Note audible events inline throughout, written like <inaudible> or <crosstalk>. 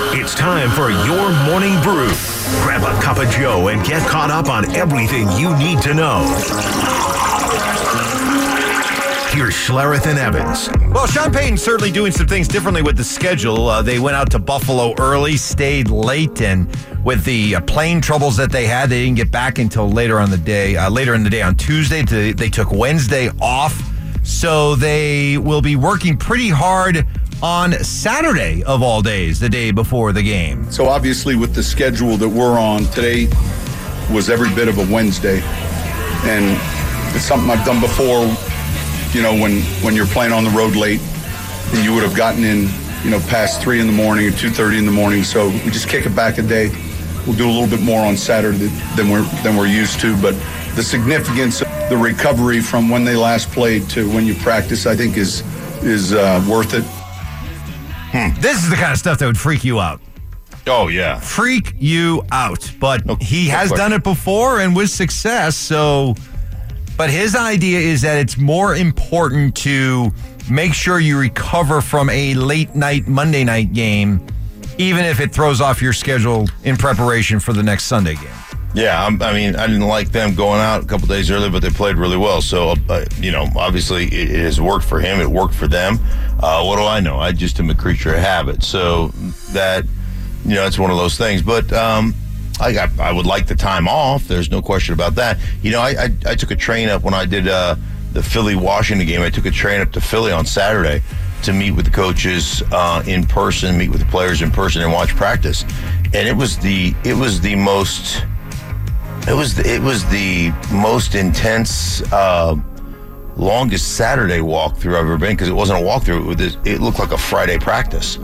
It's time for your morning brew. Grab a cup of Joe and get caught up on everything you need to know. Here's Schlereth and Evans. Well, Sean Payton's certainly doing some things differently with the schedule. Uh, they went out to Buffalo early, stayed late, and with the uh, plane troubles that they had, they didn't get back until later on the day. Uh, later in the day on Tuesday, they, they took Wednesday off, so they will be working pretty hard on Saturday of all days, the day before the game. So obviously, with the schedule that we're on today, was every bit of a Wednesday, and it's something I've done before. You know, when when you're playing on the road late, and you would have gotten in, you know, past three in the morning or two thirty in the morning. So we just kick it back a day. We'll do a little bit more on Saturday than we're than we're used to, but the significance of the recovery from when they last played to when you practice, I think, is is uh, worth it. This is the kind of stuff that would freak you out. Oh yeah. Freak you out. But No- he no has question. done it before and with success. So, but his idea is that it's more important to make sure you recover from a late night Monday night game, even if it throws off your schedule in preparation for the next Sunday game. Yeah, I'm, I mean, I didn't like them going out a couple days early, but they played really well. So, uh, you know, obviously it, it has worked for him. It worked for them. Uh, what do I know? I just am a creature of habit. So that, you know, it's one of those things. But um, I got, I would like the time off. There's no question about that. You know, I, I, I took a train up when I did uh, the Philly Washington game. I took a train up to Philly on Saturday to meet with the coaches uh, in person, meet with the players in person, and watch practice. And it was the, it was the most. It was it was the most intense, uh, longest Saturday walkthrough I've ever been because it wasn't a walkthrough. It, it looked like a Friday practice.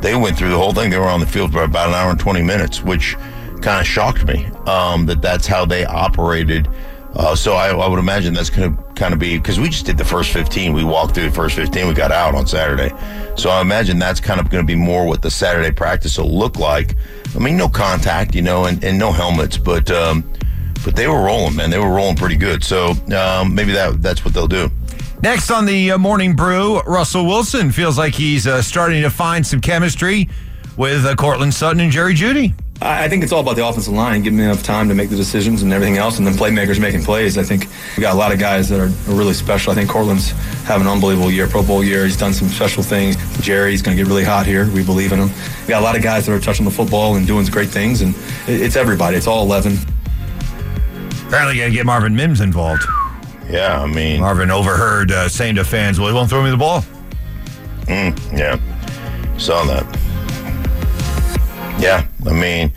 They went through the whole thing. They were on the field for about an hour and twenty minutes, which kind of shocked me um, that that's how they operated. Uh, so I, I would imagine that's going to kind of be because we just did the first 15. We walked through the first 15. We got out on Saturday. So I imagine that's kind of going to be more what the Saturday practice will look like. I mean, no contact, you know, and, and no helmets, but um, but they were rolling, man. They were rolling pretty good. So um, maybe that that's what they'll do. Next on the uh, morning brew, Russell Wilson feels like he's uh, starting to find some chemistry with uh, Courtland Sutton and Jerry Jeudy. I I think it's all about the offensive line, giving them enough time to make the decisions and everything else, and then playmakers making plays. I think we got a lot of guys that are, are really special. I think Courtland's having an unbelievable year, Pro Bowl year. He's done some special things. Jerry's going to get really hot here. We believe in him. We got a lot of guys that are touching the football and doing great things, and it's everybody. It's all 11. Apparently, going to get Marvin Mims involved. Yeah, I mean, Marvin overheard uh, saying to fans, "Well, he won't throw me the ball." yeah, saw that. Yeah, I mean,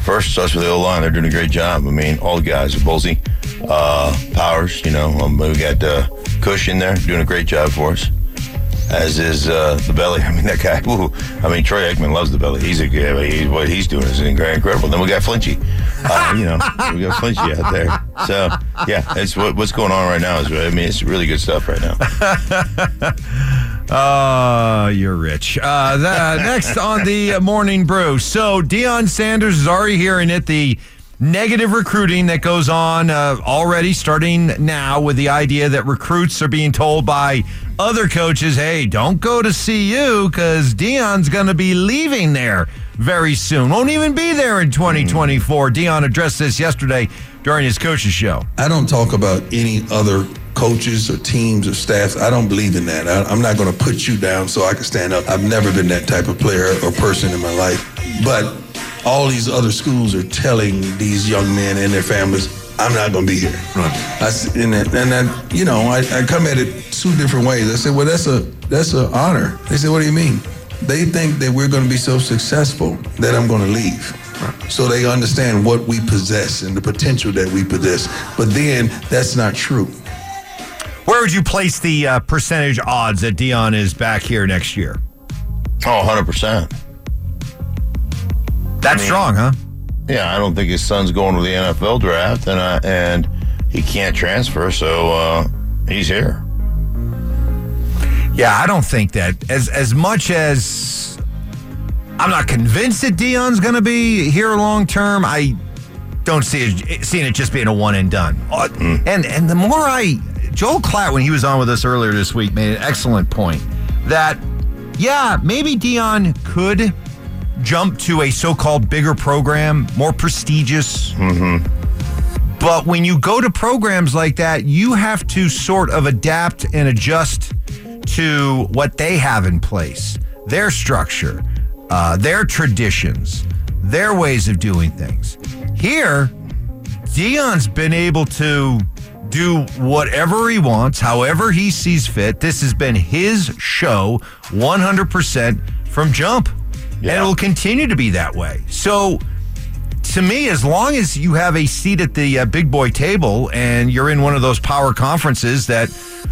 first starts with the O line. They're doing a great job. I mean, all the guys, Bolsey, uh, Powers. You know, um, we got uh, Cush in there doing a great job for us. As is uh, the belly. <laughs> I mean, that guy. <laughs> Ooh, I mean, Troy Aikman loves the belly. He's a. He, what he's doing is incredible. Then we got Flinchy. Uh, you know, we got Flinchy out there. So yeah, it's what, what's going on right now. Is I mean, it's really good stuff right now. Oh, <laughs> you're rich. Uh, the, next on the morning brew. So Deion Sanders is already hearing it. The negative recruiting that goes on uh, already starting now with the idea that recruits are being told by other coaches, hey, don't go to CU because Deion's going to be leaving there very soon. Won't even be there in 2024. Deion addressed this yesterday during his coaches show. I don't talk about any other coaches or teams or staffs. I don't believe in that. I, I'm not going to put you down so I can stand up. I've never been that type of player or person in my life. But all these other schools are telling these young men and their families, I'm not going to be here. Right. I, s- and then, and then you know, I, I come at it two different ways. I said, well, that's a that's an honor. They said, what do you mean? They think that we're going to be so successful that I'm going to leave. Right. So they understand what we possess and the potential that we possess. But then that's not true. Where would you place the uh, percentage odds that Deion is back here next year? Oh, 100 That's strong, huh? Yeah, I don't think his son's going to the NFL draft, and uh, and he can't transfer, so uh, he's here. Yeah, I don't think that as as much as I'm not convinced that Deion's going to be here long term. I don't see it, seeing it just being a one and done. Uh, And and the more I Joel Klatt when he was on with us earlier this week made an excellent point that yeah maybe Deion could jump to a so-called bigger program, more prestigious. But when you go to programs like that, you have to sort of adapt and adjust to what they have in place, their structure, uh, their traditions, their ways of doing things. Here, Deion's been able to do whatever he wants, however he sees fit. This has been his show 100% from jump. And it will continue to be that way. So, to me, as long as you have a seat at the uh, big boy table and you're in one of those power conferences that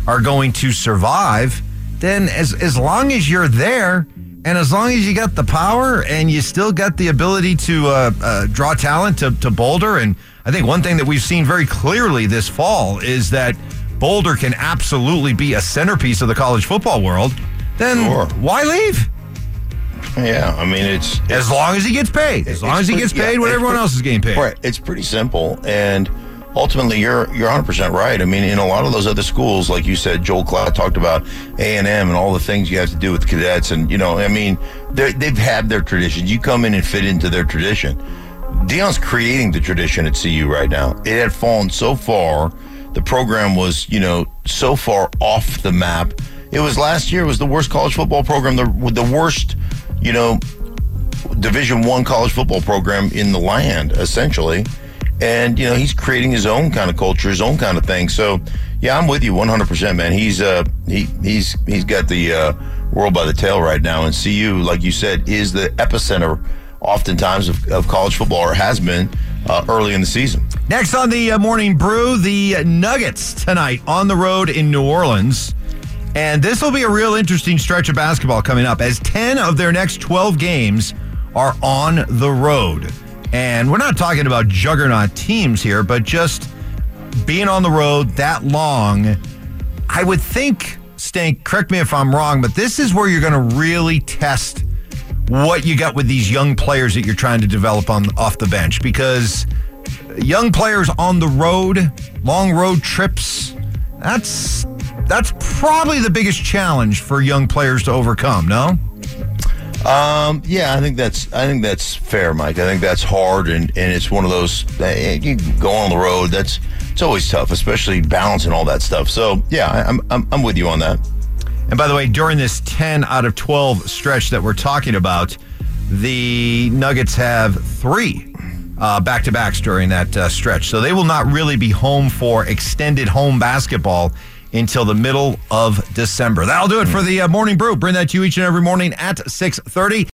are going to survive, then as as long as you're there and as long as you got the power and you still got the ability to uh, uh, draw talent to, to Boulder, and I think one thing that we've seen very clearly this fall is that Boulder can absolutely be a centerpiece of the college football world. Then Sure. why leave? Yeah, I mean it's, it's As long as he gets paid. As long as he pretty- gets yeah, paid what everyone else is getting paid. Right. It's pretty simple. And ultimately, you're you're 100 percent right. I mean, in a lot of those other schools, like you said, Joel Klatt talked about A and M and all the things you have to do with cadets, and you know, I mean, they've had their tradition. You come in and fit into their tradition. Deion's creating the tradition at CU right now. It had fallen so far. The program was, you know, so far off the map. It was last year. It was the worst college football program. The the worst, you know, Division One college football program in the land, essentially. And you know he's creating his own kind of culture, his own kind of thing. So yeah, I'm with you 100, percent man. He's uh he he's he's got the uh, world by the tail right now, and CU, like you said, is the epicenter, oftentimes of, of college football, or has been uh, early in the season. Next on the uh, morning brew, the Nuggets tonight on the road in New Orleans. And this will be a real interesting stretch of basketball coming up as 10 of their next 12 games are on the road. And we're not talking about juggernaut teams here, but just being on the road that long. I would think, Stink, correct me if I'm wrong, but this is where you're going to really test what you got with these young players that you're trying to develop on off the bench because young players on the road, long road trips, that's that's probably the biggest challenge for young players to overcome, no? Um, yeah, I think that's I think that's fair, Mike. I think that's hard, and, and it's one of those eh, you go on the road. That's it's always tough, especially balancing all that stuff. So yeah, I'm, I'm I'm with you on that. And by the way, during this 10 out of 12 stretch that we're talking about, the Nuggets have three back to backs during that uh, stretch. So they will not really be home for extended home basketball until the middle of December. That'll do it for the uh, morning brew. Bring that to you each and every morning at 6:30.